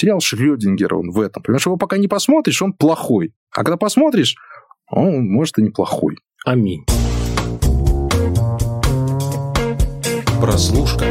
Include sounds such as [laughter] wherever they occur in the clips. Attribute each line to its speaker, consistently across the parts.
Speaker 1: Сериал Шрёдингера он в этом. Понимаешь, его пока не посмотришь, он плохой. А когда посмотришь, он может и неплохой.
Speaker 2: Аминь.
Speaker 3: Прослушка.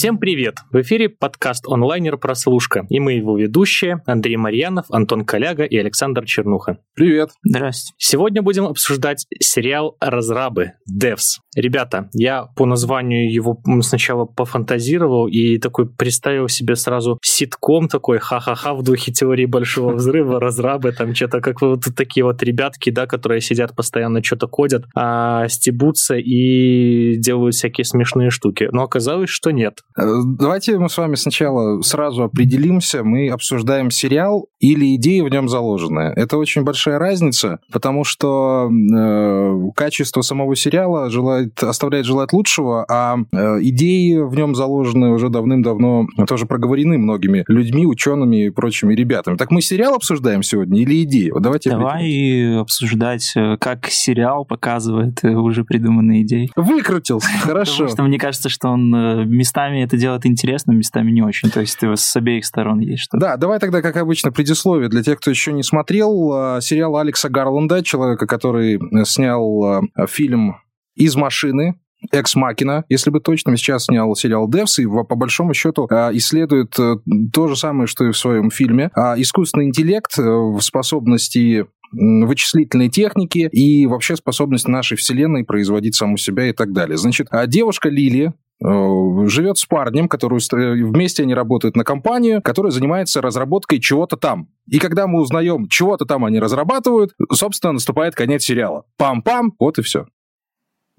Speaker 2: Всем привет! В эфире подкаст онлайнер «Прослушка» и мы его ведущие Андрей Марьянов, Антон Коляга и Александр Чернуха.
Speaker 1: Привет!
Speaker 4: Здрасте.
Speaker 2: Сегодня будем обсуждать сериал «Разрабы» Devs. Ребята, я по названию его сначала пофантазировал и такой представил себе сразу ситком такой ха-ха-ха в духе теории большого взрыва, [laughs] разрабы, там что-то как вот такие вот ребятки, да, которые сидят постоянно что-то кодят, а, стебутся и делают всякие смешные штуки. Но оказалось, что нет.
Speaker 1: Э, Давайте мы с вами сначала сразу определимся, мы обсуждаем сериал или идеи в нем заложены. Это очень большая разница, потому что э, качество самого сериала желает, оставляет желать лучшего, а э, идеи в нем заложены уже давным-давно, тоже проговорены многими людьми, учеными и прочими ребятами. Так мы сериал обсуждаем сегодня или идеи? Вот давайте определимся.
Speaker 4: Давай обсуждать, э, как сериал показывает э, уже придуманные идеи.
Speaker 1: Выкрутился, [laughs] хорошо.
Speaker 4: Потому что мне кажется, что он э, местами это делает интересно, местами не очень. То есть с обеих сторон есть что-то.
Speaker 1: Да, давай тогда, как обычно, предисловие для тех, кто еще не смотрел. э, Сериал Алекса Гарланда, человека, который э, снял э, фильм «Из машины», Экс Макина, если быть точным, сейчас снял сериал Девс, и по большому счету э, исследует э, то же самое, что и в своем фильме. А Искусственный интеллект э, в способности вычислительной техники и вообще способность нашей вселенной производить саму себя и так далее. Значит, а девушка Лили, э, живет с парнем, который устро- вместе они работают на компанию, которая занимается разработкой чего-то там. И когда мы узнаем, чего-то там они разрабатывают, собственно, наступает конец сериала. Пам-пам, вот и все.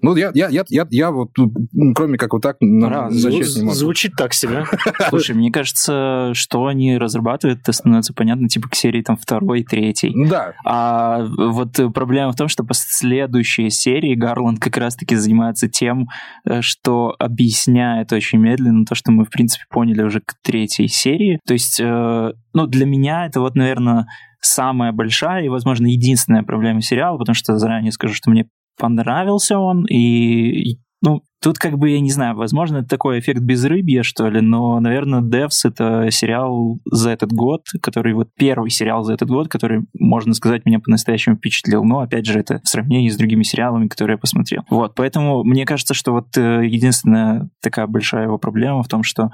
Speaker 1: Ну, я, я, я, я, я вот, м, кроме как вот так, на-
Speaker 4: Раз,
Speaker 1: зачем не могу.
Speaker 2: Звучит так себе. [laughs]
Speaker 4: Слушай, мне кажется, что они разрабатывают, это становится понятно, типа к серии там второй, третьей.
Speaker 1: Да,
Speaker 4: А вот проблема в том, что последующие серии Гарланд как раз-таки занимается тем, э, что объясняет очень медленно то, что мы, в принципе, поняли уже к третьей серии. То есть, э, ну, для меня это вот, наверное, самая большая и, возможно, единственная проблема сериала, потому что заранее скажу, что мне понравился он, и, ну, тут как бы, я не знаю, возможно, это такой эффект безрыбья, что ли, но, наверное, Devs — это сериал за этот год, который вот первый сериал за этот год, который, можно сказать, меня по-настоящему впечатлил. Но, опять же, это в сравнении с другими сериалами, которые я посмотрел. Вот, поэтому мне кажется, что вот э, единственная такая большая его проблема в том, что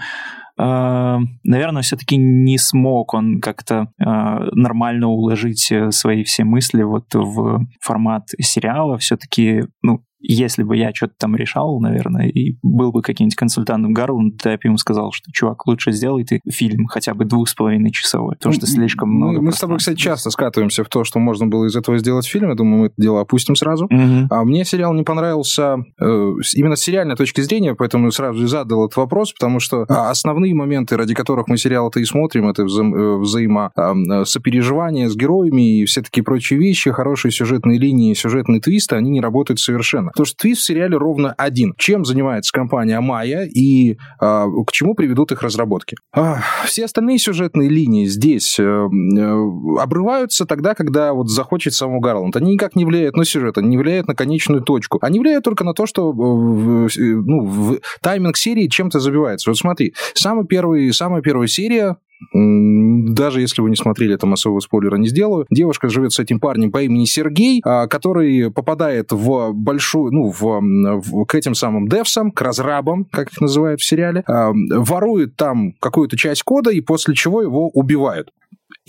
Speaker 4: э, наверное, все-таки не смог он как-то э, нормально уложить э, свои все мысли вот в формат сериала. Все-таки, ну, если бы я что-то там решал, наверное, и был бы каким-нибудь консультантом Гарланда, то я бы ему сказал, что, чувак, лучше сделай ты фильм хотя бы двух с половиной часовой, потому что слишком
Speaker 1: мы,
Speaker 4: много
Speaker 1: мы с тобой, кстати, часто скатываемся в то, что можно было из этого сделать фильм. Я думаю, мы это дело опустим сразу.
Speaker 4: Мгм.
Speaker 1: А мне сериал не понравился э, именно с сериальной точки зрения, поэтому сразу задал этот вопрос, потому что а, основные моменты, ради которых мы сериал-то и смотрим, это вза- э, взаимо а, м, сопереживание с героями и все такие прочие вещи, хорошие сюжетные линии, сюжетные твисты, они не работают совершенно. Потому что твист в сериале ровно один. Чем занимается компания Майя и а, к чему приведут их разработки? А, все остальные сюжетные линии здесь э, э, обрываются тогда, когда вот захочет самого Гарланд. Они никак не влияют на сюжет, они не влияют на конечную точку. Они влияют только на то, что э, э, ну, в- тайминг серии чем-то забивается. Вот смотри, самый первый, самая первая серия Даже если вы не смотрели, там особого спойлера не сделаю. Девушка живет с этим парнем по имени Сергей, а, который попадает в большую, ну, в, в- к этим самым девсам, к разрабам, как их называют в сериале, а, ворует там какую-то часть кода, и после чего его убивают.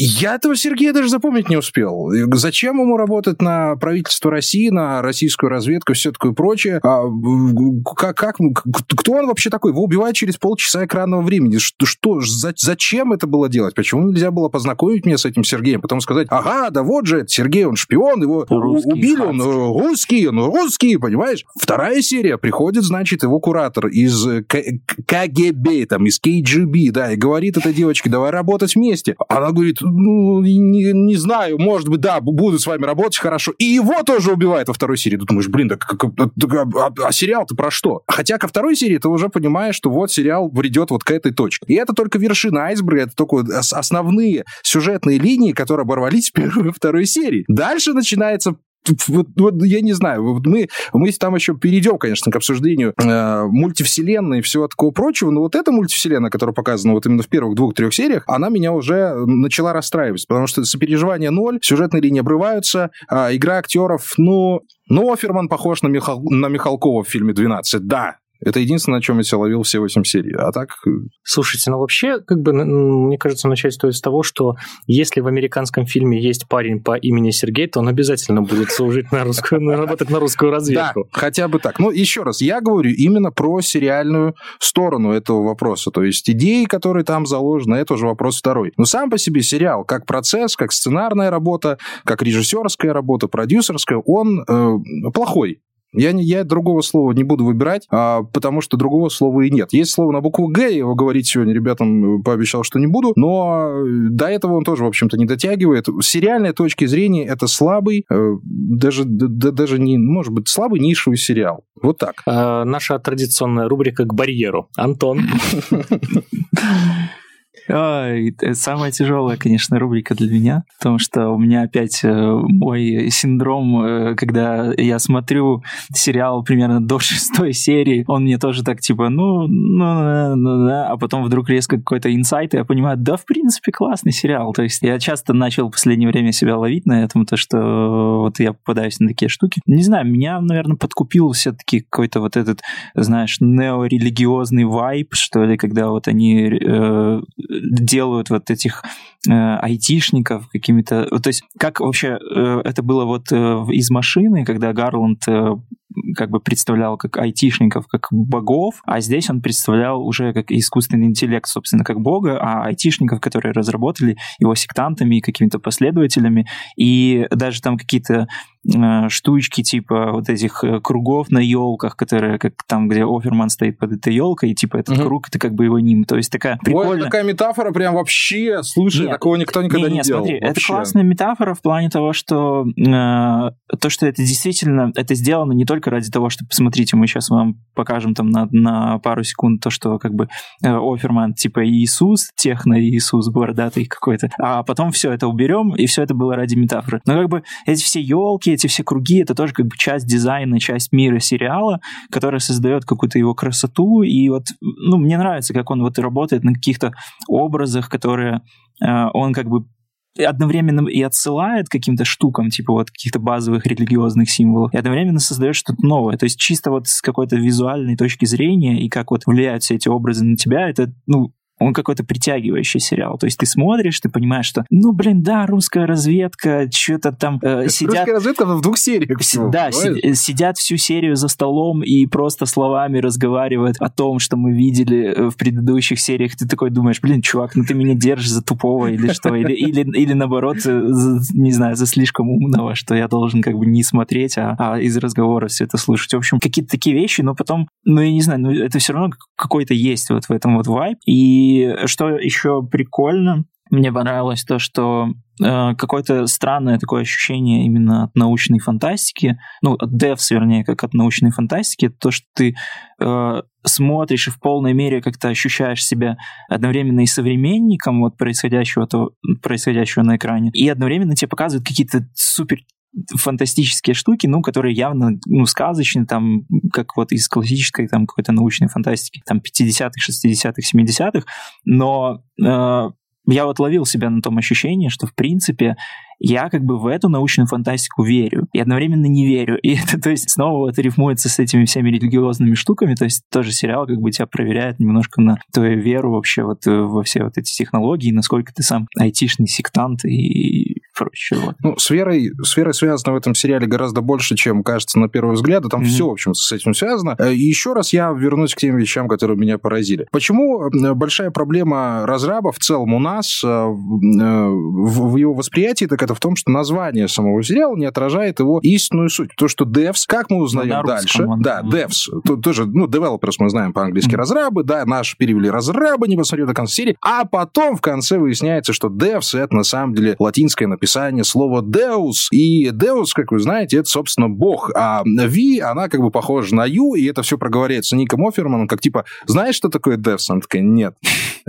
Speaker 1: Я этого Сергея даже запомнить не успел. Зачем ему работать на правительство России, на российскую разведку все такое прочее? А, как, как, кто он вообще такой? Его убивают через полчаса экранного времени. Что, что за- зачем это было делать? Почему нельзя было познакомить меня с этим Сергеем? Потом сказать, ага, да вот же, это Сергей, он шпион, его
Speaker 4: Русский,
Speaker 1: убили, он русский, он русский, понимаешь? Вторая серия, приходит, значит, его куратор из э, КГБ, там, из КГБ, да, и говорит этой девочке, давай работать вместе. Она говорит, ну, не, не знаю, может быть, да, буду с вами работать хорошо. И его тоже убивают во второй серии. Ты думаешь, блин, да как- а, а- а сериал-то про что? Хотя ко второй серии ты уже понимаешь, что вот сериал бредет вот к этой точке. И это только вершина айсберга, это только основные сюжетные линии, которые оборвались в первой и второй серии. Дальше начинается вот, вот я не знаю, вот мы, мы там еще перейдем, конечно, к обсуждению э, мультивселенной и всего такого прочего, но вот эта мультивселенная, которая показана вот именно в первых двух-трех сериях, она меня уже начала расстраивать, потому что сопереживание ноль, сюжетные линии обрываются, а игра актеров, ну, ну, Оферман похож на, Михал... на Михалкова в фильме «12», да, это единственное, на чем я себя ловил все восемь серий. А так... Э,
Speaker 2: Слушайте, ну вообще, как бы, мне кажется, начать стоит с того, что если в американском фильме есть парень по имени Сергей, то он обязательно будет служить на русскую, работать на русскую разведку.
Speaker 1: Да, хотя бы так. Ну, еще раз, я говорю именно про сериальную сторону этого вопроса. То есть идеи, которые там заложены, это уже вопрос второй. Но сам по себе сериал, как процесс, как сценарная работа, как режиссерская работа, продюсерская, он э, плохой. Я, не, я другого слова не буду выбирать, а, потому что другого слова и нет. Есть слово на букву «Г», его говорить сегодня ребятам пообещал, что не буду, но до этого он тоже, в общем-то, не дотягивает. С сериальной точки зрения это слабый, э, даже, да, даже не, может быть, слабый нишевый сериал. Вот так.
Speaker 2: А, наша традиционная рубрика «К барьеру». Антон. [laughs]
Speaker 4: Самая тяжелая, конечно, рубрика для меня, потому что у меня опять э, мой синдром, э, когда я смотрю сериал примерно до [laughs] шестой серии, он мне тоже так типа, ну, ну, ну, да, а потом вдруг резко какой-то инсайт, и я понимаю, да, в принципе, классный сериал. То есть я часто начал в последнее время себя ловить на этом, то, что вот я попадаюсь на такие штуки. Не знаю, меня, наверное, подкупил все-таки какой-то вот этот, знаешь, неорелигиозный вайб, что ли, когда вот они э, делают вот этих э, айтишников какими-то... То есть как вообще э, это было вот э, из машины, когда Гарланд э, как бы представлял как айтишников, как богов, а здесь он представлял уже как искусственный интеллект, собственно, как бога, а айтишников, которые разработали его сектантами и какими-то последователями, и даже там какие-то э, штучки типа вот этих э, кругов на елках, которые как там, где Оферман стоит под этой елкой, и типа этот угу. круг, это как бы его ним. То есть такая прикольная... Ой,
Speaker 1: такая метафора прям вообще, слушай, нет, такого никто никогда не, не, не делал. Смотри,
Speaker 4: вообще. это классная метафора в плане того, что э, то, что это действительно, это сделано не только ради того, что, посмотрите, мы сейчас вам покажем там на, на пару секунд то, что как бы э, Оферман типа Иисус, техно-Иисус бородатый какой-то, а потом все это уберем, и все это было ради метафоры. Но как бы эти все елки, эти все круги, это тоже как бы часть дизайна, часть мира сериала, которая создает какую-то его красоту, и вот, ну, мне нравится, как он вот работает на каких-то образах, которые э, он как бы одновременно и отсылает к каким-то штукам, типа вот каких-то базовых религиозных символов, и одновременно создает что-то новое. То есть чисто вот с какой-то визуальной точки зрения и как вот влияют все эти образы на тебя, это, ну, он какой-то притягивающий сериал. То есть ты смотришь, ты понимаешь, что, ну, блин, да, русская разведка, что-то там э, сидят...
Speaker 1: Русская разведка в двух сериях.
Speaker 4: Всего, да, си- сидят всю серию за столом и просто словами разговаривают о том, что мы видели э, в предыдущих сериях. Ты такой думаешь, блин, чувак, ну ты меня держишь за тупого или [laughs] что? Или, или, или наоборот, э, за, не знаю, за слишком умного, что я должен как бы не смотреть, а, а из разговора все это слушать. В общем, какие-то такие вещи, но потом, ну, я не знаю, ну, это все равно какой-то есть вот в этом вот вайб. И и что еще прикольно, мне понравилось то, что э, какое-то странное такое ощущение именно от научной фантастики, ну, от Devs, вернее, как от научной фантастики, то, что ты э, смотришь и в полной мере как-то ощущаешь себя одновременно и современником вот происходящего, то, происходящего на экране, и одновременно тебе показывают какие-то супер фантастические штуки, ну, которые явно, ну, сказочные, там, как вот из классической, там, какой-то научной фантастики, там, 50-х, 60-х, 70-х, но э, я вот ловил себя на том ощущении, что, в принципе, я как бы в эту научную фантастику верю и одновременно не верю. И это, то есть, снова вот рифмуется с этими всеми религиозными штуками, то есть тоже сериал как бы тебя проверяет немножко на твою веру вообще вот во все вот эти технологии, насколько ты сам айтишный сектант и прочее. Вот.
Speaker 1: Ну, с верой, с верой связано в этом сериале гораздо больше, чем кажется на первый взгляд, и там mm-hmm. все, в общем, с этим связано. Э, и еще раз я вернусь к тем вещам, которые меня поразили. Почему большая проблема разраба в целом у нас э, в его восприятии, так это в том, что название самого сериала не отражает его истинную суть. То, что devs, как мы узнаем ну, дальше, он. да, devs, то, тоже, ну, developers мы знаем по-английски mm-hmm. разрабы, да, наш перевели разрабы, не посмотрели до конца серии, а потом в конце выясняется, что devs это на самом деле латинское написание слова deus, и deus, как вы знаете, это, собственно, бог, а V, она как бы похожа на U, и это все проговаривается Ником Оферманом, как типа, знаешь, что такое devs? Она такая, нет.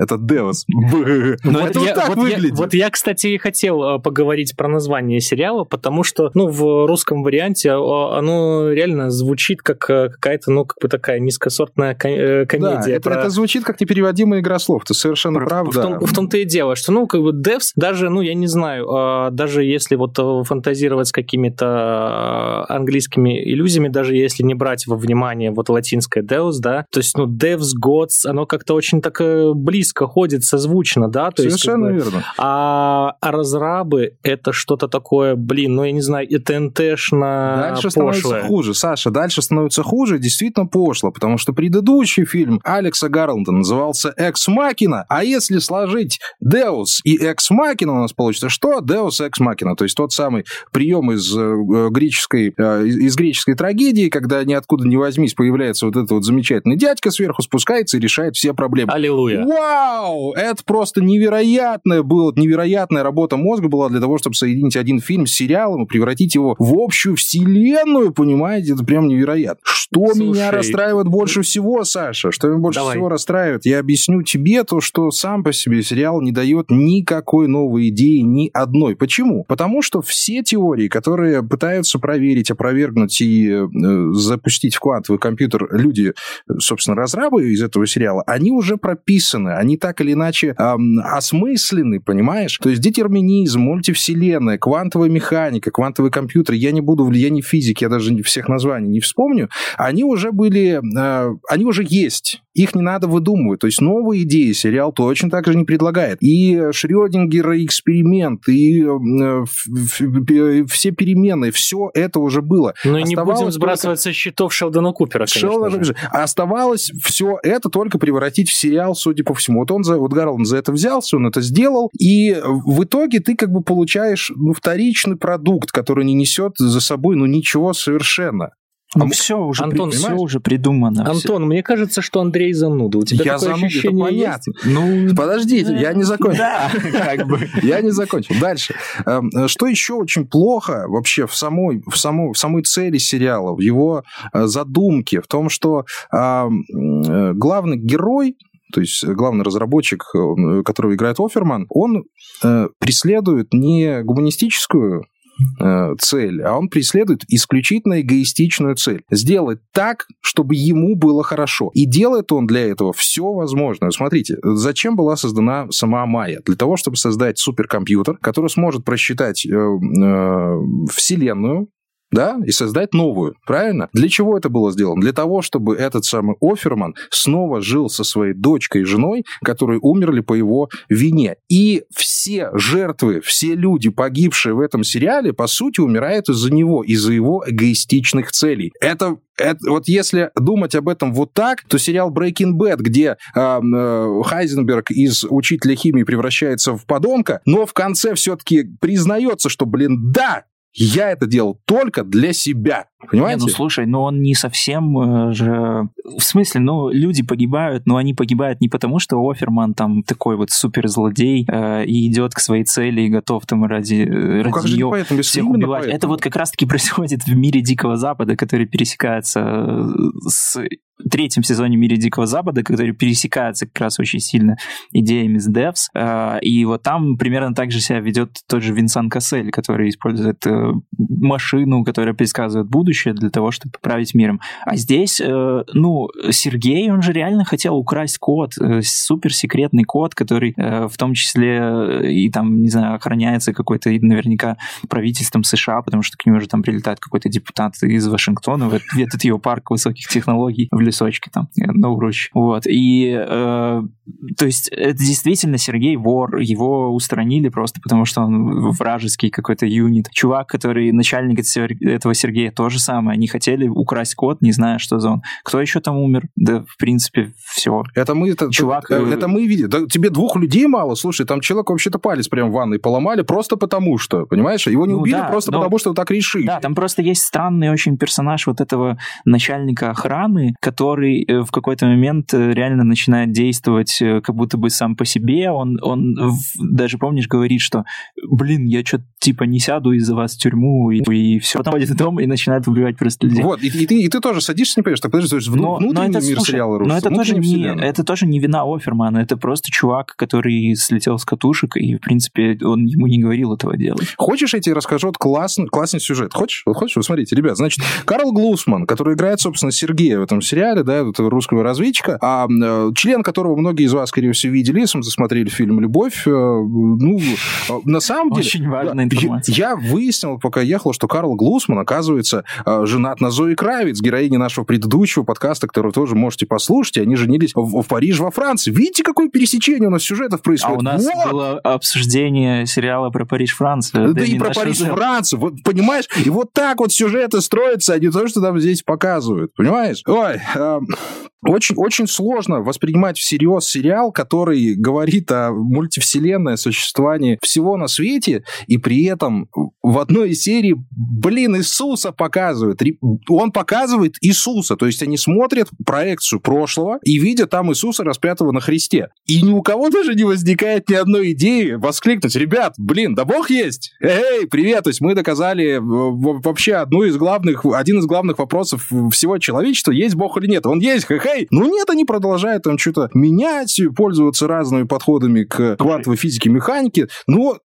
Speaker 1: Это Deus.
Speaker 2: Ну, это вот так выглядит. Вот я, кстати, и хотел э, поговорить про название сериала, потому что, ну, в русском варианте а, оно реально звучит как э, какая-то, ну, как бы такая низкосортная комедия. Да,
Speaker 1: это, звучит как непереводимая игра слов, ты совершенно прав, в,
Speaker 2: том, в том-то и дело, что, ну, как бы Devs, даже, ну, я не знаю, а, даже если вот фантазировать с какими-то английскими иллюзиями, даже если не брать во внимание вот латинское Deus, да, то есть, ну, Devs, Gods, оно как-то очень так э, близко ходит, созвучно, да, то
Speaker 1: Совершенно
Speaker 2: есть,
Speaker 1: как бы, верно.
Speaker 2: А, а разрабы это что-то такое, блин, ну, я не знаю, ТНТшно
Speaker 1: Дальше
Speaker 2: пошлое.
Speaker 1: становится хуже, Саша, дальше становится хуже, действительно пошло, потому что предыдущий фильм Алекса Гарланда назывался «Экс Макина», а если сложить Deus и Экс Макина у нас получится что? Deus Экс Макина, то есть тот самый прием из э, греческой, э, из греческой трагедии, когда ниоткуда не возьмись появляется вот этот вот замечательный дядька сверху, спускается и решает все проблемы.
Speaker 2: Аллилуйя.
Speaker 1: Вау! Это просто невероятная была, невероятная работа мозга была для того, чтобы соединить один фильм с сериалом и превратить его в общую вселенную, понимаете? Это прям невероятно. Что Слушай, меня расстраивает больше всего, Саша? Что меня больше давай. всего расстраивает? Я объясню тебе то, что сам по себе сериал не дает никакой новой идеи, ни одной. Почему? Потому что все теории, которые пытаются проверить, опровергнуть и э, запустить в квантовый компьютер люди, собственно, разрабы из этого сериала, они уже прописаны, они так или иначе эм, осмыслены, понимаешь? То есть детерминизм, мультивселенная, квантовая механика, квантовый компьютер, я не буду влияние физики, я даже всех названий не вспомню, они уже были, э, они уже есть их не надо выдумывать. То есть новые идеи сериал точно так же не предлагает. И Шрёдингер эксперимент, и э, все перемены, все это уже было.
Speaker 2: Но ну не будем сбрасывать со счетов Шелдона Купера, конечно же.
Speaker 1: Оставалось все это только превратить в сериал, судя по всему. Вот он за, вот Гарланд за это взялся, он это сделал, и в итоге ты как бы получаешь ну, вторичный продукт, который не несет за собой ну ничего совершенно.
Speaker 4: Ну, а все уже, Антон, при... все уже придумано.
Speaker 2: Антон, все. мне кажется, что Андрей зануда. У тебя
Speaker 1: я
Speaker 2: такое
Speaker 1: зануда,
Speaker 2: ощущение
Speaker 1: это понятно. Ну, подождите, я не закончил. Да, [laughs] как бы. Я не закончил. Дальше. Эм, что еще очень плохо вообще в самой, в самой, в самой цели сериала, в его э, задумке, в том, что э, главный герой то есть главный разработчик, э, которого играет Оферман, он преследует не гуманистическую Э, цель, а он преследует исключительно эгоистичную цель. Сделать так, чтобы ему было хорошо. И делает он для этого все возможное. Смотрите, зачем была создана сама Майя? Для того, чтобы создать суперкомпьютер, который сможет просчитать э, э, Вселенную, да, и создать новую, правильно? Для чего это было сделано? Для того, чтобы этот самый Оферман снова жил со своей дочкой и женой, которые умерли по его вине. И все жертвы, все люди, погибшие в этом сериале, по сути, умирают из-за него, из-за его эгоистичных целей. Это это, вот если думать об этом вот так, то сериал Breaking Bad, где э, э, Хайзенберг из учителя химии превращается в подонка, но в конце все-таки признается, что, блин, да, я это делал только для себя. Понимаете?
Speaker 4: Не, ну слушай, но он не совсем э, же... В смысле, ну, люди погибают, но они погибают не потому, что Оферман там такой вот суперзлодей э, и идет к своей цели и готов там ради, э, ну, ради
Speaker 1: нее поэтому,
Speaker 4: всех убивать. Поэтому. Это вот как раз-таки [laughs] происходит в мире Дикого Запада, который пересекается э, с третьем сезоне «Мире Дикого Запада», который пересекается как раз очень сильно идеями с. Э, и вот там примерно так же себя ведет тот же Винсан Кассель, который использует машину, которая предсказывает будущее, для того, чтобы поправить миром. А здесь, э, ну, Сергей, он же реально хотел украсть код, э, суперсекретный код, который э, в том числе и там, не знаю, охраняется какой-то наверняка правительством США, потому что к нему же там прилетает какой-то депутат из Вашингтона в, этот его парк высоких технологий в лесочке там, на Уруч. Вот. И, то есть, это действительно Сергей вор, его устранили просто потому, что он вражеский какой-то юнит. Чувак, который начальник этого Сергея тоже самое. Они хотели украсть код, не зная, что за он. Кто еще там умер? Да, в принципе, все.
Speaker 1: Это мы, это, Чувак, это, это мы видим. Да, тебе двух людей мало? Слушай, там человек вообще-то палец прям в ванной поломали просто потому что, понимаешь? Его не ну, убили да, просто но... потому, что так решили.
Speaker 4: Да, там просто есть странный очень персонаж вот этого начальника охраны, который э, в какой-то момент э, реально начинает действовать э, как будто бы сам по себе. Он, он даже, помнишь, говорит, что, блин, я что-то типа не сяду из-за вас тюрьму, и, и все. Потом ходит дома и начинает убивать просто людей.
Speaker 1: Вот, и, и, ты, и ты тоже садишься, не понимаешь, так подожди, то есть
Speaker 4: Но-
Speaker 1: внутренний
Speaker 4: но это,
Speaker 1: мир
Speaker 4: слушай,
Speaker 1: сериала
Speaker 4: Но
Speaker 1: рушится,
Speaker 4: это тоже, не,
Speaker 1: вселенная.
Speaker 4: это тоже не вина Офермана, это просто чувак, который слетел с катушек, и, в принципе, он ему не говорил этого делать.
Speaker 1: Хочешь, я тебе расскажу вот классный, классный сюжет? Хочешь? Вот хочешь? Вот смотрите, ребят, значит, Карл Глусман, который играет, собственно, Сергея в этом сериале, да, этого русского разведчика, а, э, член которого многие из вас, скорее всего, видели, если смотрели фильм «Любовь», э, ну, э, на самом деле...
Speaker 4: Очень важная информация.
Speaker 1: Я, я выяснил, пока ехал, что Карл Глусман, оказывается, э, женат на Зои Кравиц, героине нашего предыдущего подкаста, который тоже можете послушать, и они женились в, в Париже, во Франции. Видите, какое пересечение у нас сюжетов
Speaker 4: А
Speaker 1: происходит?
Speaker 4: у нас
Speaker 1: Вот!
Speaker 4: было обсуждение сериала про Париж-Францию.
Speaker 1: Да и про Париж, Францию. Вот, понимаешь? И вот так вот сюжеты строятся, а не то, что нам здесь показывают. Понимаешь? Ой, эм, очень, очень сложно воспринимать всерьез сериал, который говорит о мультивселенной, существовании всего на свете, и при этом в одной из серий, блин, Иисуса показывают. Он показывает Иисуса, то есть они смотрят проекцию прошлого и видят там Иисуса распятого на Христе. И ни у кого даже не возникает ни одной идеи воскликнуть, ребят, блин, да Бог есть! Эй, привет! То есть мы доказали э, вообще одну из главных, один из главных вопросов всего человечества, есть Бог или нет. Он есть, хе-хей! Ну нет, они продолжают там что-то менять, пользоваться разными подходами к квантовой физике, механике. Э,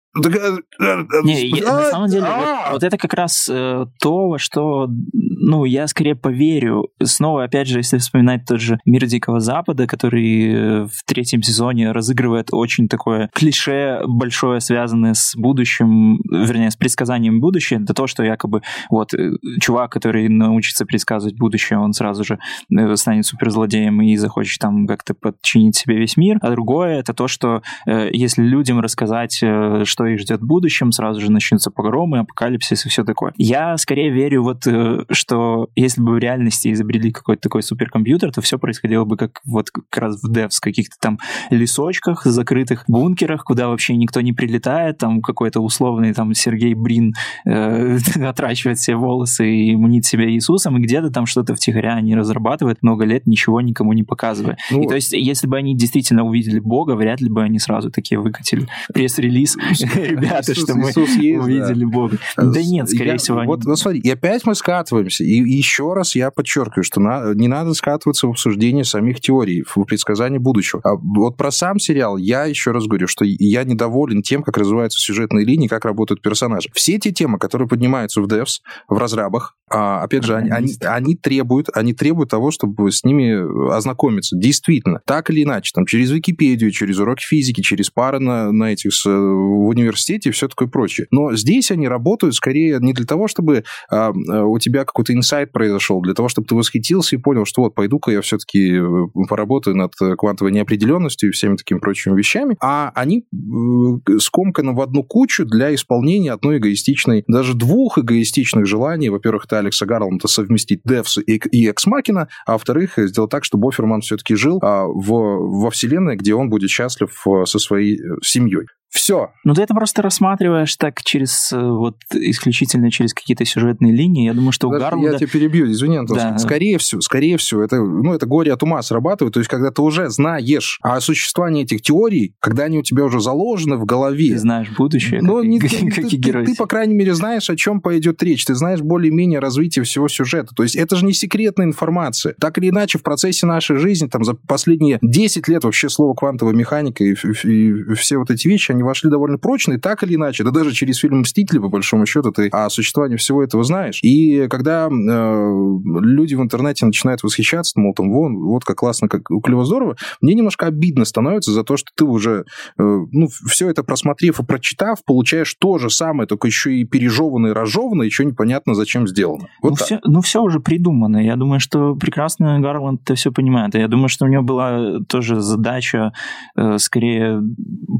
Speaker 4: Не, я- на самом деле,
Speaker 1: а,
Speaker 4: вот, вот это как раз э, то, во что, ну, я скорее поверю. Снова, опять же, если вспоминать тот же «Мир Дикого Запада», который э, в третьем сезоне разыгрывает очень такое клише большое, связанное с будущим, вернее, с предсказанием будущего, это то, что якобы вот э, чувак, который научится предсказывать будущее, он сразу же э, станет суперзлодеем и захочет там как-то подчинить себе весь мир. А другое это то, что э, если людям рассказать, э, что их ждет в будущем, сразу же начнутся погромы, апокалипсис и все такое. Я скорее верю вот, э, что если бы в реальности изобрели какой-то такой суперкомпьютер, то все происходило бы как вот как раз в Devs, каких-то там лесочках, закрытых бункерах, куда вообще никто не прилетает, там какой-то условный там Сергей Брин э, [laughs] отращивает все волосы и мнит себя Иисусом, и где-то там что-то втихаря они разрабатывают много лет, ничего никому не показывая.
Speaker 1: Ну,
Speaker 4: И то есть, если бы они действительно увидели Бога, вряд ли бы они сразу такие выкатили пресс-релиз. [laughs] Ребята,
Speaker 1: Иисус-
Speaker 4: что мы
Speaker 1: Иисус есть, да.
Speaker 4: увидели Бога. Да нет, скорее
Speaker 1: Я-
Speaker 4: всего, они-
Speaker 1: Вот, ну, смотри, и опять мы скатываемся. И, и еще раз я подчеркиваю, что на- не надо скатываться в обсуждение самих теорий, в предсказании будущего. А вот про сам сериал я еще раз говорю, что я недоволен тем, как развиваются сюжетные линии, как работают персонажи. Все те темы, которые поднимаются в Devs, в разрабах, а, опять же, они, они, они требуют, они требуют того, чтобы с ними ознакомиться. Действительно, так или иначе, там, через Википедию, через уроки физики, через пары на, на этих в университете и все такое прочее. Но здесь они работают скорее не для того, чтобы а, а, у тебя какой-то инсайт произошел, для того, чтобы ты восхитился и понял, что вот, пойду-ка я все-таки поработаю над э, квантовой неопределенностью и всеми такими прочими вещами, а они э, скомканы в одну кучу для исполнения одной эгоистичной, даже двух эгоистичных желаний. Во-первых, это Алекса Гарланда совместить Девс и, и Экс Макина, а во-вторых, э, сделать так, чтобы Оферман все-таки жил а, в, во вселенной, где он будет счастлив э, со своей э, семьей. Все.
Speaker 4: Ну, ты это просто рассматриваешь так через, э, вот, исключительно через какие-то сюжетные линии. Я думаю, что у
Speaker 1: Подожди,
Speaker 4: Гарланда...
Speaker 1: Я тебя перебью, извини, Антон.
Speaker 4: Да.
Speaker 1: Скорее всего, скорее всего, это, ну, это горе от ума срабатывает. То есть, когда ты уже знаешь о существовании этих теорий, когда они у тебя уже заложены в голове.
Speaker 4: Ты знаешь будущее,
Speaker 1: Но
Speaker 4: как, и-
Speaker 1: не- [laughs]
Speaker 4: как
Speaker 1: ты,
Speaker 4: и
Speaker 1: ты-
Speaker 4: герой.
Speaker 1: ты, по крайней мере, знаешь, о чем пойдет речь. Ты знаешь более-менее развитие всего сюжета. То есть это же не секретная информация. Так или иначе, в процессе нашей жизни, там, за последние 10 лет вообще слово квантовая механика и, ф- и все вот эти вещи, они вошли довольно прочно, и так или иначе, да даже через фильм «Мстители», по большому счету, ты о существовании всего этого знаешь. И когда э, люди в интернете начинают восхищаться, мол, там, вон, вот как классно, как клево здорово, мне немножко обидно становится за то, что ты уже, э, ну, все это просмотрев и прочитав, получаешь то же самое, только еще и пережеванное, разжеванное, еще непонятно, зачем сделано. Вот
Speaker 4: ну,
Speaker 1: так.
Speaker 4: все, ну, все уже придумано. Я думаю, что прекрасно Гарланд это все понимает. И Я думаю, что у него была тоже задача э, скорее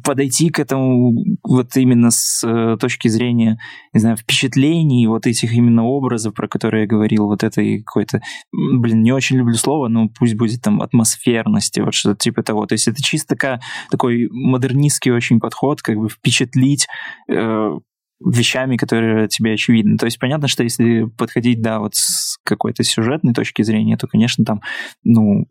Speaker 4: подойти к этому вот именно с э, точки зрения, не знаю, впечатлений, вот этих именно образов, про которые я говорил, вот этой какой-то, блин, не очень люблю слово, но пусть будет там атмосферности, вот что-то типа того. То есть это чисто такая, такой модернистский очень подход, как бы впечатлить э, вещами, которые тебе очевидны. То есть понятно, что если подходить, да, вот с какой-то сюжетной точки зрения, то, конечно, там, ну,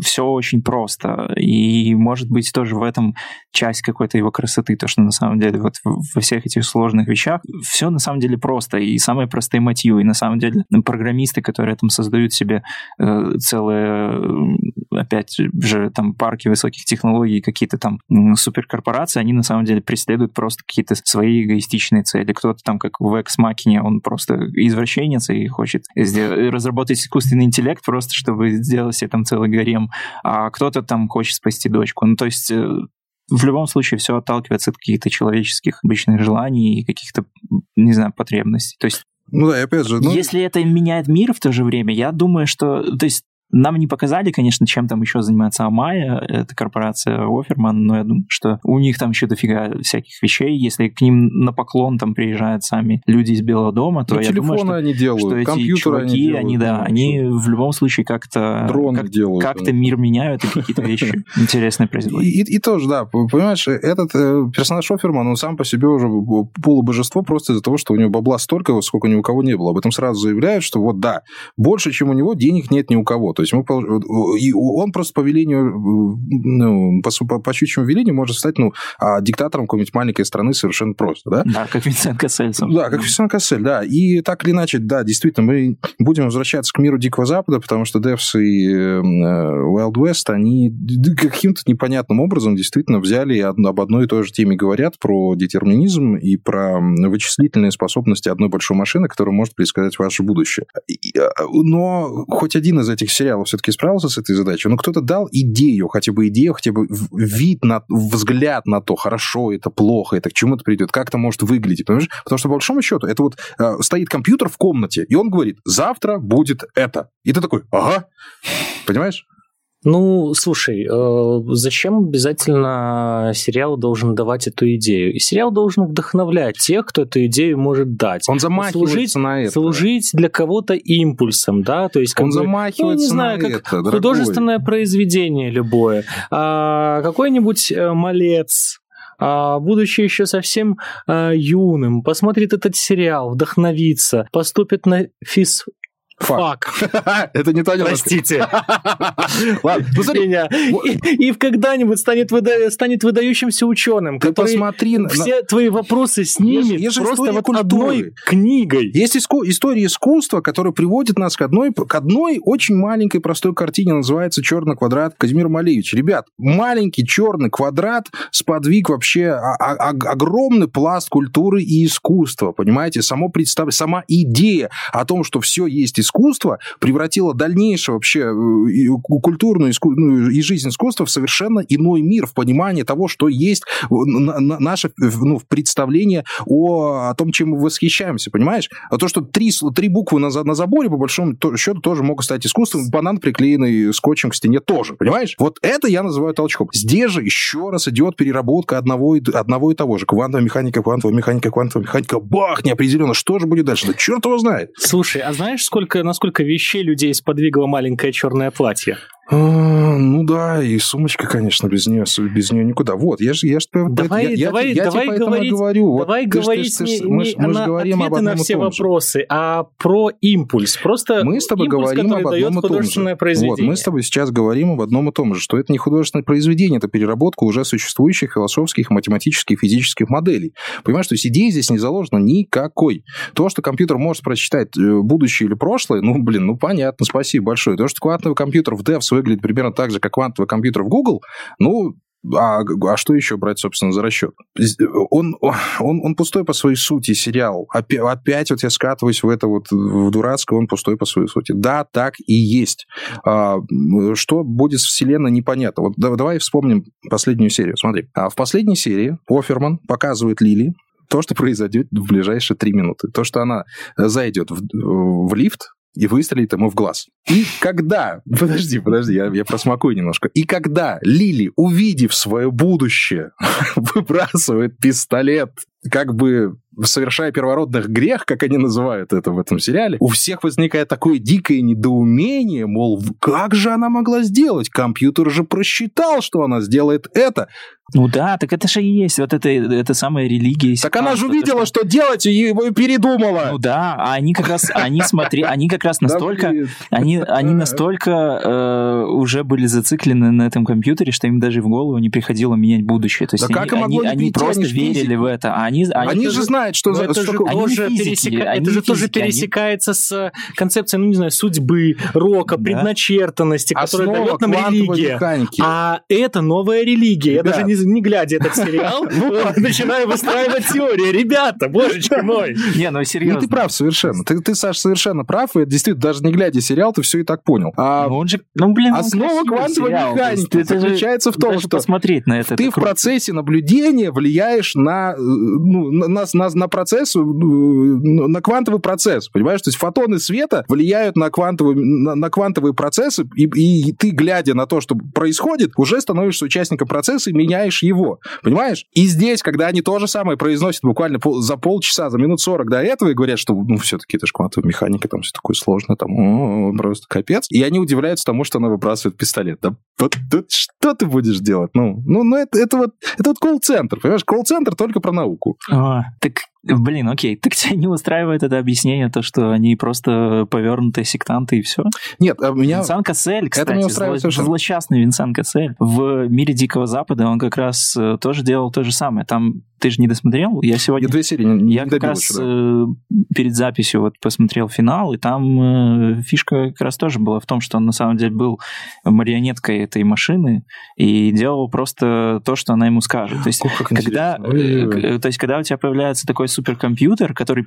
Speaker 4: все очень просто. И, может быть, тоже в этом часть какой-то его красоты, то, что на самом деле вот во всех этих сложных вещах все на самом деле просто, и самые простые мотивы, и на самом деле программисты, которые там создают себе э, целые, опять же, там парки высоких технологий, какие-то там суперкорпорации, они на самом деле преследуют просто какие-то свои эгоистичные цели. Кто-то там, как в Ex Machina, он просто извращенец и хочет разработать искусственный интеллект просто, чтобы сделать себе там целый гарем, а кто-то там хочет спасти дочку. Ну, то есть э, в любом случае все отталкивается от каких-то человеческих обычных желаний и каких-то, не знаю, потребностей. То есть
Speaker 1: ну да, и опять же... Ну...
Speaker 4: Если это меняет мир в то же время, я думаю, что... То есть нам не показали, конечно, чем там еще занимается Амая, это корпорация Оферман, но я думаю, что у них там еще дофига всяких вещей. Если к ним на поклон там приезжают сами люди из Белого дома, то ну, я думаю, что,
Speaker 1: они делают,
Speaker 4: что эти чуваки, они, делают, они, да, они в любом случае как-то как, делают, как-то да. мир меняют и какие-то вещи [laughs] интересные производят.
Speaker 1: И, и, и тоже, да, понимаешь, этот э, персонаж Оферман, он сам по себе уже полубожество просто из-за того, что у него бабла столько, сколько ни у кого не было. Об этом сразу заявляют, что вот да, больше, чем у него, денег нет ни у кого. То есть мы, и он просто по велению, ну, по, по, по щучьему велению может стать ну, а, диктатором какой-нибудь маленькой страны совершенно просто, да?
Speaker 4: Да, как Винсент Кассель.
Speaker 1: Да, как Винсент Кассель, да. И так или иначе, да, действительно, мы будем возвращаться к миру Дикого Запада, потому что Devs и э, Wild West, они каким-то непонятным образом действительно взяли и об одной и той же теме говорят про детерминизм и про вычислительные способности одной большой машины, которая может предсказать ваше будущее. А, но хоть один из этих сериалов все-таки все-таки справился с этой задачей, но кто-то дал идею, хотя бы идею, хотя бы вид, на, взгляд на то, хорошо это, плохо это, к чему это придет, как это может выглядеть, понимаешь? Потому что, по большому счету, это вот э, стоит компьютер в комнате, и он говорит, завтра будет это. И ты такой, ага, понимаешь?
Speaker 2: Ну, слушай, э, зачем обязательно сериал должен давать эту идею? И сериал должен вдохновлять тех, кто эту идею может дать.
Speaker 1: Он замахивается служить, на это.
Speaker 2: Служить для кого-то импульсом, да? То есть,
Speaker 1: Он бы, замахивается ну, не знаю, на как это,
Speaker 2: художественное произведение любое. А, какой-нибудь э, малец, а, будучи еще совсем а, юным, посмотрит этот сериал, вдохновится, поступит на физ
Speaker 1: Фак. [laughs] Это не то
Speaker 2: Простите. [laughs] Ладно, ну смотри. Меня. И, и когда-нибудь станет, выда... станет выдающимся ученым,
Speaker 1: Ты который посмотри
Speaker 2: все на... твои вопросы снимет есть, просто вот культуры. одной книгой.
Speaker 1: Есть иску... история искусства, которая приводит нас к одной, к одной очень маленькой простой картине, называется «Черный квадрат» Казимира Малевича. Ребят, маленький черный квадрат сподвиг вообще огромный пласт культуры и искусства, понимаете? Само представ... Сама идея о том, что все есть искусство превратило дальнейшее вообще э, культурную ну, и жизнь искусства в совершенно иной мир, в понимании того, что есть наше ну, представление о, о том, чем мы восхищаемся, понимаешь? А то, что три, три буквы на, на заборе, по большому счету, тоже могут стать искусством, банан, приклеенный скотчем к стене, тоже, понимаешь? Вот это я называю толчком. Здесь же еще раз идет переработка одного и, одного и того же. Квантовая механика, квантовая механика, квантовая механика. Бах, неопределенно. Что же будет дальше? Да черт его знает.
Speaker 2: Слушай, а знаешь, сколько насколько, насколько вещей людей сподвигло маленькое черное платье?
Speaker 1: А, ну да, и сумочка, конечно, без нее, без нее никуда. Вот, я же, я же
Speaker 2: давай, я, давай, я, давай я говорить, говорю. Давай вот, говорить ты, ты, ты, не, мы, не мы на говорим ответы на все вопросы, а про импульс. Просто
Speaker 1: мы с тобой
Speaker 2: импульс,
Speaker 1: говорим об одном и том же. Вот, мы с тобой сейчас говорим об одном и том же, что это не художественное произведение, это переработка уже существующих философских, математических, физических моделей. Понимаешь, то есть идеи здесь не заложено никакой. То, что компьютер может прочитать э, будущее или прошлое, ну, блин, ну понятно, спасибо большое. То, что квантовый компьютер в DEV выглядит примерно так же, как квантовый компьютер в Google, ну, а, а что еще брать, собственно, за расчет? Он, он, он пустой по своей сути, сериал. Опять, вот я скатываюсь в это вот в дурацкое, он пустой по своей сути. Да, так и есть. А, что будет с Вселенной, непонятно. Вот давай вспомним последнюю серию. Смотри. А в последней серии Оферман показывает Лили, то, что произойдет в ближайшие три минуты. То, что она зайдет в, в лифт, и выстрелит ему в глаз. И когда... [laughs] Подожди, подожди, я, я просмакую немножко. И когда Лили, увидев свое будущее, [laughs] выбрасывает пистолет, как бы совершая первородных грех, как они называют это в этом сериале, у всех возникает такое дикое недоумение, мол, как же она могла сделать? Компьютер же просчитал, что она сделает это.
Speaker 4: Ну да, так это же и есть, вот это, это самая религия.
Speaker 1: Так она же увидела, что... что делать, и передумала.
Speaker 4: Ну да, а они как раз, они смотри, они как раз настолько, они, они настолько э, уже были зациклены на этом компьютере, что им даже в голову не приходило менять будущее. То есть
Speaker 1: да
Speaker 4: они,
Speaker 1: как
Speaker 4: они, они просто верили в это. А они,
Speaker 1: они, они же знают, что...
Speaker 2: За, это, что тоже это же тоже пересекается они... с концепцией, ну не знаю, судьбы, рока, да. предначертанности, которая дает нам религия. Механики. А это новая религия. Я даже не не глядя этот сериал, [laughs] ну, начинаю выстраивать теории. Ребята, божечки мой.
Speaker 4: Не, ну серьезно.
Speaker 1: ты прав совершенно. Ты, ты, Саш, совершенно прав. И действительно, даже не глядя сериал, ты все и так понял. А,
Speaker 4: ну, он же, ну, блин,
Speaker 1: основа квантовой механики заключается в том, что
Speaker 4: посмотреть на это,
Speaker 1: ты в процессе наблюдения влияешь на, ну, на, на, на процесс, ну, на квантовый процесс, понимаешь? То есть фотоны света влияют на квантовые, на, на квантовые процессы, и, и ты, глядя на то, что происходит, уже становишься участником процесса и меняешь его, понимаешь? И здесь, когда они то же самое произносят буквально за полчаса, за минут 40 до этого и говорят, что, ну, все-таки это же квантовая механика, там все такое сложное, там, о, просто капец. И они удивляются тому, что она выбрасывает пистолет. Да вот, вот что ты будешь делать? Ну, ну, ну это, это вот, это вот колл-центр, понимаешь? Колл-центр только про науку.
Speaker 4: А, так Блин, окей, так тебя не устраивает это объяснение, то, что они просто повернутые сектанты и все?
Speaker 1: Нет, а меня...
Speaker 4: Винсан Кассель, кстати, это меня устраивает зло... злосчастный Винсан Кассель. В «Мире Дикого Запада» он как раз э, тоже делал то же самое. Там ты же не досмотрел? Я сегодня...
Speaker 1: Я две серии не,
Speaker 4: Я как раз еще, да. Э, перед записью вот посмотрел финал, и там э, фишка как раз тоже была в том, что он на самом деле был марионеткой этой машины и делал просто то, что она ему скажет. То есть, Ох, когда, то есть когда у тебя появляется такой суперкомпьютер, который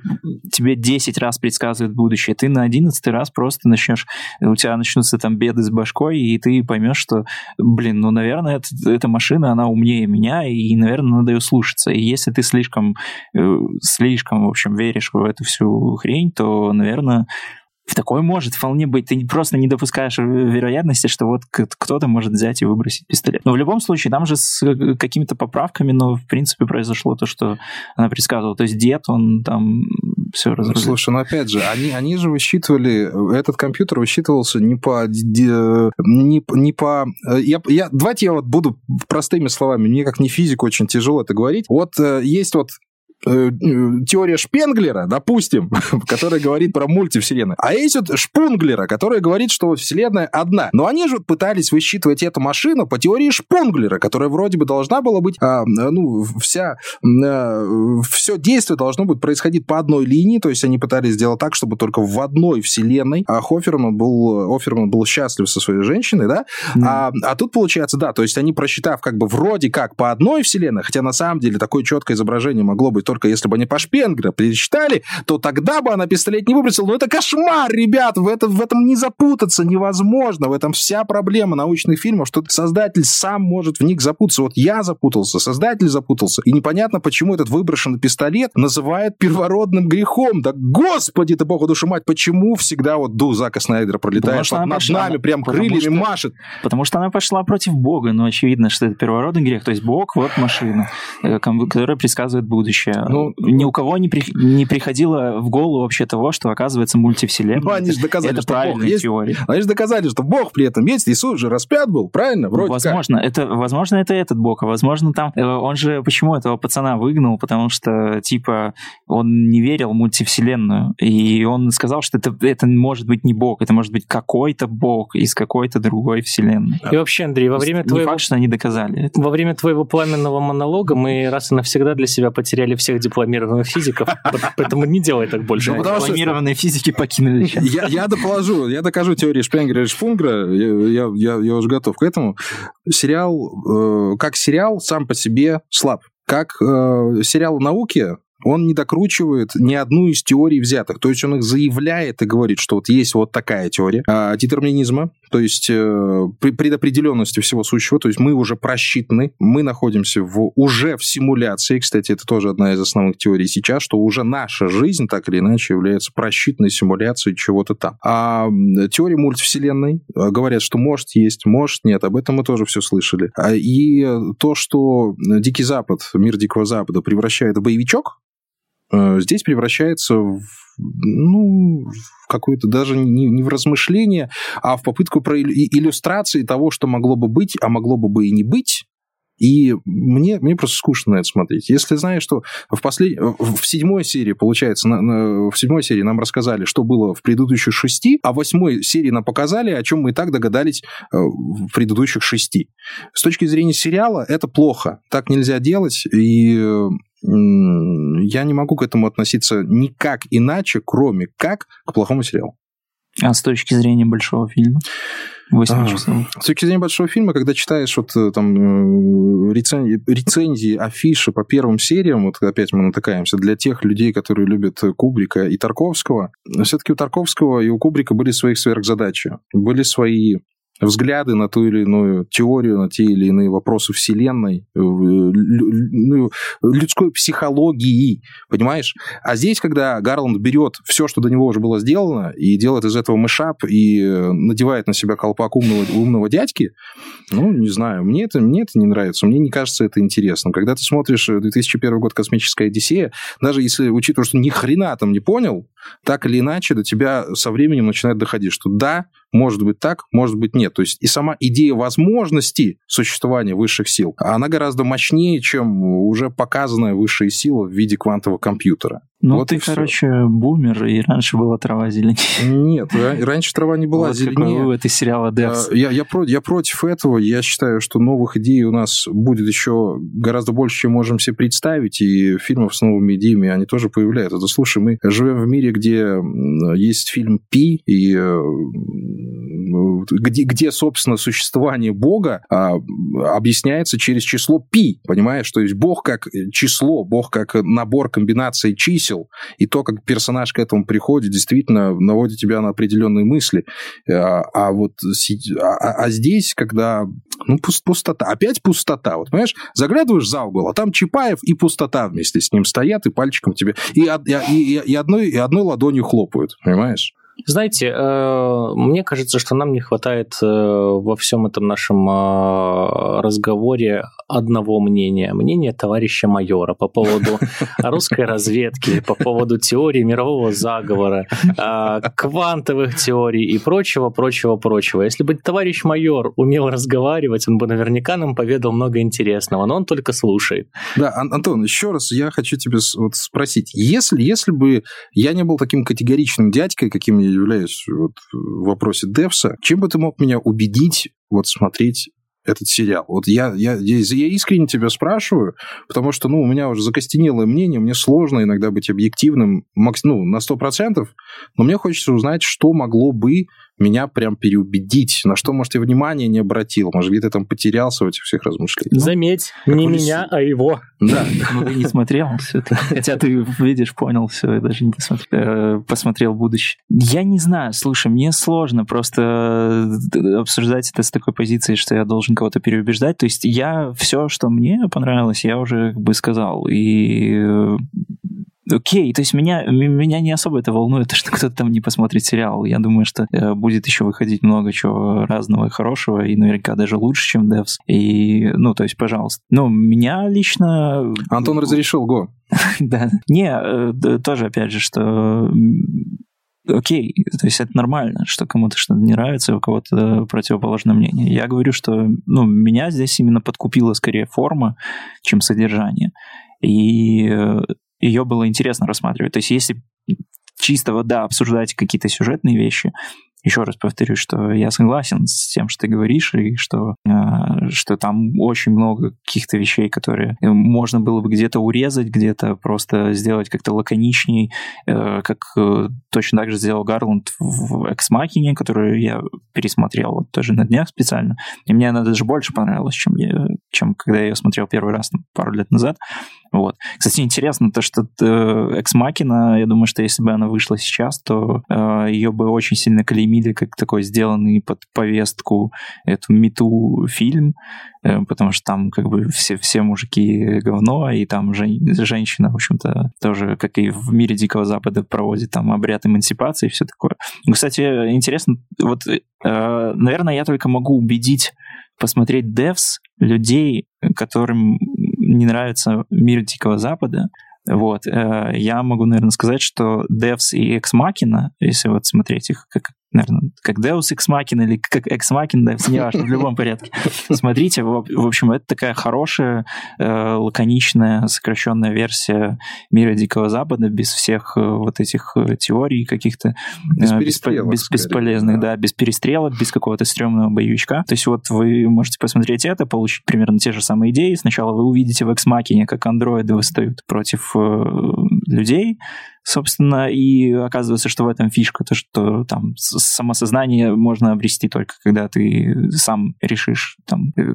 Speaker 4: тебе 10 раз предсказывает будущее, ты на 11 раз просто начнешь, у тебя начнутся там беды с башкой, и ты поймешь, что, блин, ну, наверное, это, эта машина, она умнее меня, и, наверное, надо ее слушаться. И если ты слишком, э, слишком, в общем, веришь в эту всю хрень, то, наверное, в такое может вполне быть. Ты просто не допускаешь вероятности, что вот кто-то может взять и выбросить пистолет. Но в любом случае, там же с э, какими-то поправками, но в принципе произошло то, что она предсказывала. То есть дед, он там все разрушил.
Speaker 1: Слушай, ну опять же, они, они же высчитывали, этот компьютер высчитывался не по... Не, не по э, я, я, давайте я вот буду простыми словами, мне как не физику очень тяжело это говорить. Вот э, есть вот теория Шпенглера, допустим, [laughs] которая говорит про мультивселенную, а есть вот Шпунглера, которая говорит, что вот вселенная одна. Но они же пытались высчитывать эту машину по теории Шпунглера, которая вроде бы должна была быть, а, ну, вся, а, все действие должно быть происходить по одной линии, то есть они пытались сделать так, чтобы только в одной вселенной а Хоферман был, Хоферман был счастлив со своей женщиной, да, mm. а, а тут получается, да, то есть они просчитав как бы вроде как по одной вселенной, хотя на самом деле такое четкое изображение могло быть только если бы они по Шпенгера пересчитали, то тогда бы она пистолет не выбросила. Но это кошмар, ребят, в, это, в этом не запутаться невозможно. В этом вся проблема научных фильмов, что создатель сам может в них запутаться. Вот я запутался, создатель запутался. И непонятно, почему этот выброшенный пистолет называет первородным грехом. Да господи ты, богу душу мать, почему всегда вот ду Зака Снайдера пролетает под, над пошла, нами, прям крыльями что, машет?
Speaker 4: Потому что она пошла против Бога, но очевидно, что это первородный грех. То есть Бог, вот машина, э, которая предсказывает будущее. Ну, ни у кого не, при, не приходило в голову вообще того, что оказывается мультивселенная. Ну,
Speaker 1: они же доказали,
Speaker 4: это
Speaker 1: что Бог есть.
Speaker 4: теория.
Speaker 1: Они же доказали, что Бог при этом есть. Иисус же распят был, правильно? Вроде
Speaker 4: возможно,
Speaker 1: как.
Speaker 4: это, возможно, это этот Бог, а возможно, там... Э, он же почему этого пацана выгнал? Потому что, типа, он не верил в мультивселенную. И он сказал, что это, это может быть не Бог, это может быть какой-то Бог из какой-то другой вселенной.
Speaker 2: И вообще, Андрей, во время твоего...
Speaker 4: Не факт, что они доказали это.
Speaker 2: Во время твоего пламенного монолога мы раз и навсегда для себя потеряли всех дипломированных физиков, поэтому не делай так больше.
Speaker 4: Ну, дипломированные физики покинули
Speaker 1: я, доположу, я докажу теорию Шпенгера и Шпунгра, я, я, я уже готов к этому. Сериал, э, как сериал сам по себе слаб. Как э, сериал науки он не докручивает ни одну из теорий взятых. То есть он их заявляет и говорит, что вот есть вот такая теория а, детерминизма, то есть э, предопределенности всего сущего, то есть мы уже просчитаны, мы находимся в, уже в симуляции, кстати, это тоже одна из основных теорий сейчас, что уже наша жизнь так или иначе является просчитанной симуляцией чего-то там. А теория мультивселенной э, говорят, что может есть, может нет, об этом мы тоже все слышали. А, и то, что Дикий Запад, мир Дикого Запада превращает в боевичок, здесь превращается в, ну, в какое-то даже не, не в размышление, а в попытку про иллюстрации того, что могло бы быть, а могло бы и не быть, И мне, мне просто скучно на это смотреть. Если знаешь, что в, послед... в седьмой серии, получается, на, на, в седьмой серии нам рассказали, что было в предыдущих шести, а в восьмой серии нам показали, о чем мы и так догадались э, в предыдущих шести. С точки зрения сериала это плохо. Так нельзя делать, и я не могу к этому относиться никак иначе, кроме как к плохому сериалу.
Speaker 4: А с точки зрения большого фильма? 8 а,
Speaker 1: часов. С точки зрения большого фильма, когда читаешь вот э, там э, рецензии, рецензии, афиши по первым сериям, вот опять мы натыкаемся, для тех людей, которые любят Кубрика и Тарковского, все-таки у Тарковского и у Кубрика были свои сверхзадачи, были свои взгляды на ту или иную теорию, на те или иные вопросы Вселенной, э, ну, людской психологии, понимаешь? А здесь, когда Гарланд берет все, что до него уже было сделано, и делает из этого мышап, и э, надевает на себя колпак умного, умного дядьки, ну, не знаю, мне это, мне это не нравится, мне не кажется это интересным. Когда ты смотришь 2001 год «Космическая Одиссея», даже если, учитывая, что ни хрена там не понял, так или иначе до тебя со временем начинает доходить, что да, может быть так, может быть нет. То есть и сама идея возможности существования высших сил, она гораздо мощнее, чем уже показанная высшая сила в виде квантового компьютера.
Speaker 4: Ну, вот ты, короче, все. бумер, и раньше была трава зеленее.
Speaker 1: Нет, раньше трава не была вот зеленее.
Speaker 4: Вот это сериала Devs.
Speaker 1: Я, я, про, я против этого. Я считаю, что новых идей у нас будет еще гораздо больше, чем можем себе представить, и фильмов с новыми идеями, они тоже появляются. Да слушай, мы живем в мире, где есть фильм «Пи», и э, где, где, собственно, существование Бога а, объясняется через число пи, понимаешь? То есть Бог как число, Бог как набор комбинаций чисел, и то, как персонаж к этому приходит, действительно наводит тебя на определенные мысли. А, а вот а, а здесь, когда ну, пустота, опять пустота, вот, понимаешь, заглядываешь за угол, а там Чапаев и пустота вместе с ним стоят, и пальчиком тебе, и, и, и, и, одной, и одной ладонью хлопают, понимаешь?
Speaker 2: Знаете, э, мне кажется, что нам не хватает э, во всем этом нашем э, разговоре одного мнения. Мнение товарища майора по поводу [laughs] русской разведки, по поводу теории мирового заговора, квантовых теорий и прочего, прочего, прочего. Если бы товарищ майор умел разговаривать, он бы наверняка нам поведал много интересного, но он только слушает.
Speaker 1: Да, Антон, еще раз я хочу тебя вот спросить. Если, если бы я не был таким категоричным дядькой, каким я являюсь вот в вопросе Девса, чем бы ты мог меня убедить вот смотреть этот сериал. Вот я, я, я, я искренне тебя спрашиваю, потому что, ну, у меня уже закостенелое мнение, мне сложно иногда быть объективным, ну, на 100%, но мне хочется узнать, что могло бы меня прям переубедить, на что, может, я внимания не обратил, может, где-то там потерялся в этих всех размышлениях. Ну,
Speaker 2: Заметь, ну, не меня, а его.
Speaker 4: Да. [laughs] Ну, ты не смотрел все это. Хотя ты, видишь, понял все, я даже не посмотрел, э, посмотрел будущее. Я не знаю, слушай, мне сложно просто э, обсуждать это с такой позиции, что я должен кого-то переубеждать. То есть я все, что мне понравилось, я уже как бы сказал. И э, Окей, то есть меня, меня не особо это волнует, [laughs] что кто-то там не посмотрит сериал. Я думаю, что э, будет еще выходить много чего разного и хорошего, и наверняка даже лучше, чем Devs. И, ну, то есть, пожалуйста. Ну, меня лично...
Speaker 1: Антон разрешил, го. [laughs]
Speaker 4: да. Не, э, тоже, опять же, что окей, то есть это нормально, что кому-то что-то не нравится, у кого-то противоположное мнение. Я говорю, что ну, меня здесь именно подкупила скорее форма, чем содержание. И э, ее было интересно рассматривать. То есть если чисто, да, обсуждать какие-то сюжетные вещи, еще раз повторю, что я согласен с тем, что ты говоришь, и что, э, что там очень много каких-то вещей, которые можно было бы где-то урезать, где-то просто сделать как-то лаконичней, э, как э, точно так же сделал Гарланд в «Экс-Макине», которую я пересмотрел вот тоже на днях специально. И мне она даже больше понравилась, чем, я, чем когда я ее смотрел первый раз там, пару лет назад. Вот. Кстати, интересно то, что Экс Макина, я думаю, что если бы она вышла сейчас, то э, ее бы очень сильно клеймили как такой сделанный под повестку эту мету фильм, э, потому что там как бы все, все мужики говно, и там жен, женщина, в общем-то, тоже, как и в мире Дикого Запада, проводит там обряд эмансипации и все такое. Кстати, интересно, вот, э, наверное, я только могу убедить посмотреть Devs людей, которым не нравится мир Дикого Запада, вот, э, я могу, наверное, сказать, что Devs и Ex Machina, если вот смотреть их как наверное, как Deus Ex Machina или как Ex Machina, да, не важно, в любом порядке. [laughs] Смотрите, в, в общем, это такая хорошая, э, лаконичная, сокращенная версия мира Дикого Запада, без всех э, вот этих э, теорий каких-то э,
Speaker 1: Без
Speaker 4: без- бесполезных,
Speaker 1: да.
Speaker 4: да, без перестрелок, без какого-то стрёмного боевичка. То есть вот вы можете посмотреть это, получить примерно те же самые идеи. Сначала вы увидите в Ex Machina, как андроиды восстают против э, людей, собственно, и оказывается, что в этом фишка, то, что там самосознание можно обрести только когда ты сам решишь, там, э,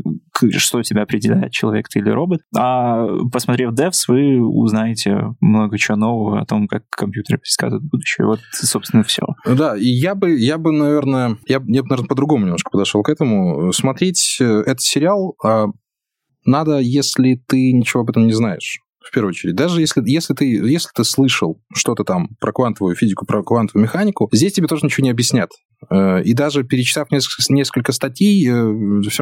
Speaker 4: что тебя определяет, человек ты или робот. А посмотрев Devs, вы узнаете много чего нового о том, как компьютеры предсказывают будущее. Вот, собственно, все.
Speaker 1: Да, и я бы, я бы, наверное, я, я бы, наверное, по-другому немножко подошел к этому. Смотреть э, этот сериал а, надо, если ты ничего об этом не знаешь. В первую очередь. Даже если, если, ты, если ты слышал что-то там про квантовую физику, про квантовую механику, здесь тебе тоже ничего не объяснят. Э, И даже перечитав несколько, статей, все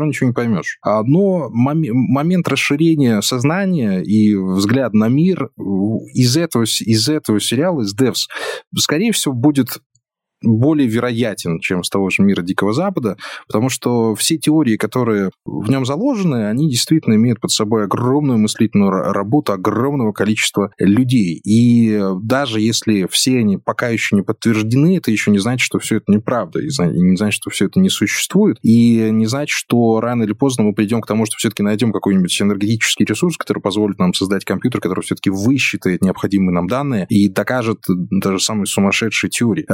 Speaker 1: равно ничего не поймешь. А, Но моме- момент расширения сознания и взгляд на мир э, из этого, из этого сериала, из Devs, скорее всего, будет более вероятен, чем с того же мира Дикого Запада, потому что все теории, которые в нем заложены, они действительно имеют под собой огромную мыслительную ра- работу огромного количества людей. И даже если все они пока еще не подтверждены, это еще не значит, что все это неправда, и не значит, что все это не существует, и не значит, что рано или поздно мы придем к тому, что все-таки найдем какой-нибудь энергетический ресурс, который позволит нам создать компьютер, который все-таки высчитает необходимые нам данные и докажет даже самые сумасшедшие теории.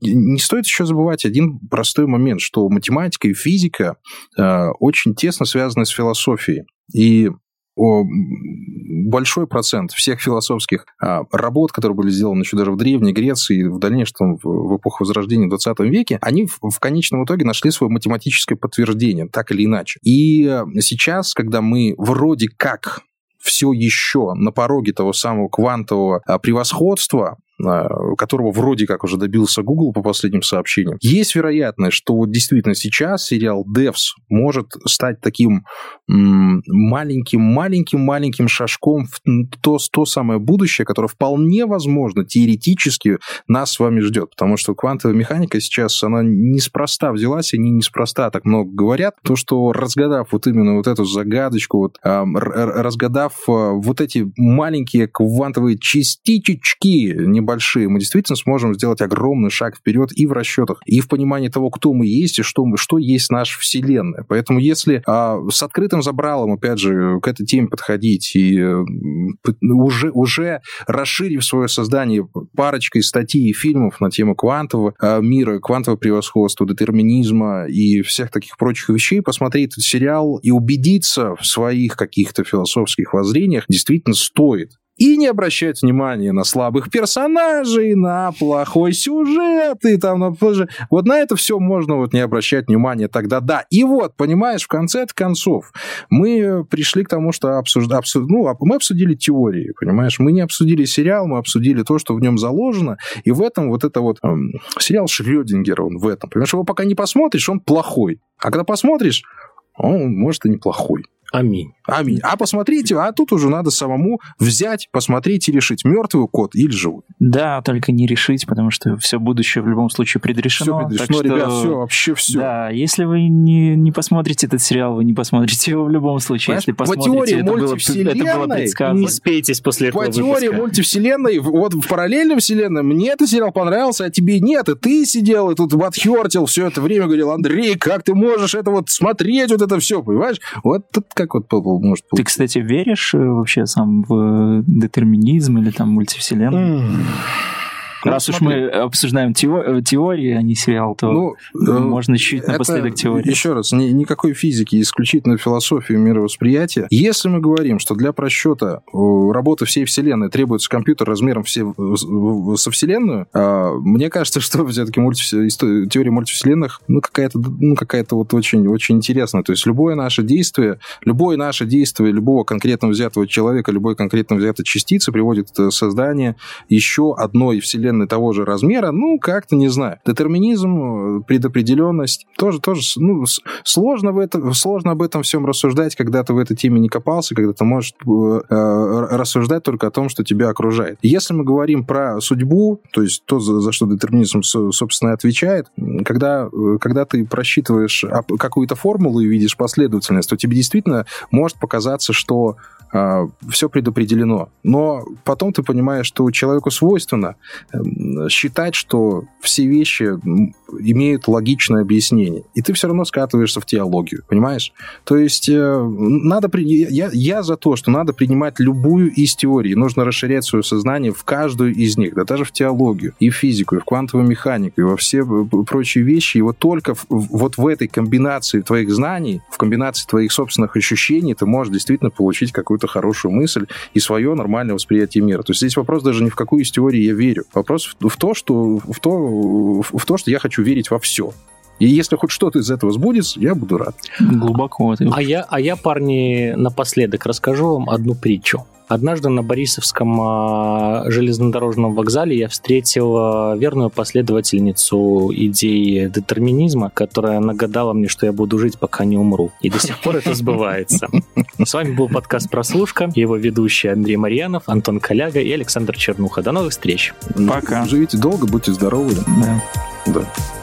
Speaker 1: Не стоит еще забывать один простой момент, что математика и физика э, очень тесно связаны с философией. И большой процент всех философских а, работ, которые были сделаны еще даже в Древней Греции и в дальнейшем в, эпоху Возрождения в 20 веке, они в, конечном итоге нашли свое математическое подтверждение, так или иначе. И э, сейчас, когда мы вроде как все еще на пороге того самого квантового а, превосходства, которого вроде как уже добился Google по последним сообщениям, есть вероятность, что вот действительно сейчас сериал Devs может стать таким маленьким-маленьким-маленьким шажком в то, то самое будущее, которое вполне возможно теоретически нас с вами ждет. Потому что квантовая механика сейчас, она неспроста взялась, они неспроста так много говорят. То, что разгадав вот именно вот эту загадочку, вот, а, разгадав а, вот эти маленькие квантовые частички небольшие, мы действительно сможем сделать огромный шаг вперед и в расчетах, и в понимании того, кто мы есть и что, мы, что есть наша Вселенная. Поэтому если а, с открытым забралом, опять же, к этой теме подходить и уже, уже расширив свое создание парочкой статей и фильмов на тему квантового а, мира, квантового превосходства, детерминизма и всех таких прочих вещей, посмотреть этот сериал и убедиться в своих каких-то философских воззрениях действительно стоит. И не обращать внимания на слабых персонажей, на плохой сюжет и там на. Вот на это все можно вот не обращать внимания тогда, да. И вот, понимаешь, в конце концов мы пришли к тому, что обсужда... обсуд... ну, мы обсудили теории, понимаешь? Мы не обсудили сериал, мы обсудили то, что в нем заложено, и в этом вот это вот эм, сериал Шрёдингера, он в этом. Понимаешь, его пока не посмотришь, он плохой. А когда посмотришь, он, может, и неплохой.
Speaker 2: Аминь.
Speaker 1: Аминь. А посмотрите, а тут уже надо самому взять, посмотреть и решить, мертвый кот или живой.
Speaker 4: Да, только не решить, потому что все будущее в любом случае
Speaker 1: Все
Speaker 4: предрешено.
Speaker 1: предрешено,
Speaker 4: так что-
Speaker 1: ребят, все, вообще все.
Speaker 4: Да, если вы не, не посмотрите этот сериал, вы не посмотрите его в любом случае.
Speaker 1: Понимаешь,
Speaker 4: Если
Speaker 1: по
Speaker 4: посмотрите,
Speaker 1: теории
Speaker 4: это было, это было
Speaker 1: мультивселенной
Speaker 4: предсказано.
Speaker 2: Не спейтесь после этого
Speaker 1: По теории
Speaker 2: выпуска.
Speaker 1: мультивселенной, вот в параллельной вселенной, мне этот сериал понравился, а тебе нет, и ты сидел и тут отхертил все это время, говорил, Андрей, как ты можешь это вот смотреть, вот это все, понимаешь? Вот тут как вот Может
Speaker 4: Ты,
Speaker 1: получиться.
Speaker 4: кстати, веришь э, вообще сам в детерминизм или там мультивселенную?
Speaker 1: Ну,
Speaker 4: Раз уж
Speaker 1: смотри.
Speaker 4: мы обсуждаем э, теории, а не сериал, то
Speaker 1: Ну, э,
Speaker 4: можно чуть
Speaker 1: Это,
Speaker 4: напоследок теории.
Speaker 1: Еще раз, ни- никакой физики, исключительно философии мировосприятия. Если мы говорим, что для просчета работы всей Вселенной требуется компьютер размером все, со Вселенную, а, мне кажется, что [laughs] все-таки теория мультивселенных, ну, какая-то ну, какая-то вот очень, очень интересная. То есть любое наше действие, любое наше действие любого конкретно взятого человека, любой конкретно взятой частицы приводит к созданию еще одной Вселенной вселенной того же размера, ну, как-то не знаю. Детерминизм, предопределенность, тоже, тоже, ну, сложно, в это, сложно об этом всем рассуждать, когда ты в этой теме не копался, когда ты можешь э, рассуждать только о том, что тебя окружает. Если мы говорим про судьбу, то есть то, за, за что детерминизм, собственно, отвечает, когда, когда ты просчитываешь какую-то формулу и видишь последовательность, то тебе действительно может показаться, что все предопределено. Но потом ты понимаешь, что человеку свойственно эм, считать, что все вещи имеют логичное объяснение. И ты все равно скатываешься в теологию, понимаешь? То есть э, надо при... я, я за то, что надо принимать любую из теорий. Нужно расширять свое сознание в каждую из них, да даже в теологию, и в физику, и в квантовую механику, и во все прочие вещи. И вот только в, вот в этой комбинации твоих знаний, в комбинации твоих собственных ощущений ты можешь действительно получить какую-то хорошую мысль и свое нормальное восприятие мира. То есть здесь вопрос даже не в какую из теорий я верю. Вопрос в, в то, что в то, в то, что я хочу верить во все. И если хоть что-то из этого сбудется, я буду рад.
Speaker 4: Глубоко.
Speaker 2: А я, а я, парни, напоследок расскажу вам одну притчу. Однажды на Борисовском а, железнодорожном вокзале я встретил а, верную последовательницу идеи детерминизма, которая нагадала мне, что я буду жить, пока не умру. И до сих пор это сбывается. С вами был подкаст «Прослушка», его ведущие Андрей Марьянов, Антон Коляга и Александр Чернуха. До новых встреч.
Speaker 1: Пока. Живите долго, будьте здоровы.
Speaker 4: Да.
Speaker 1: Да.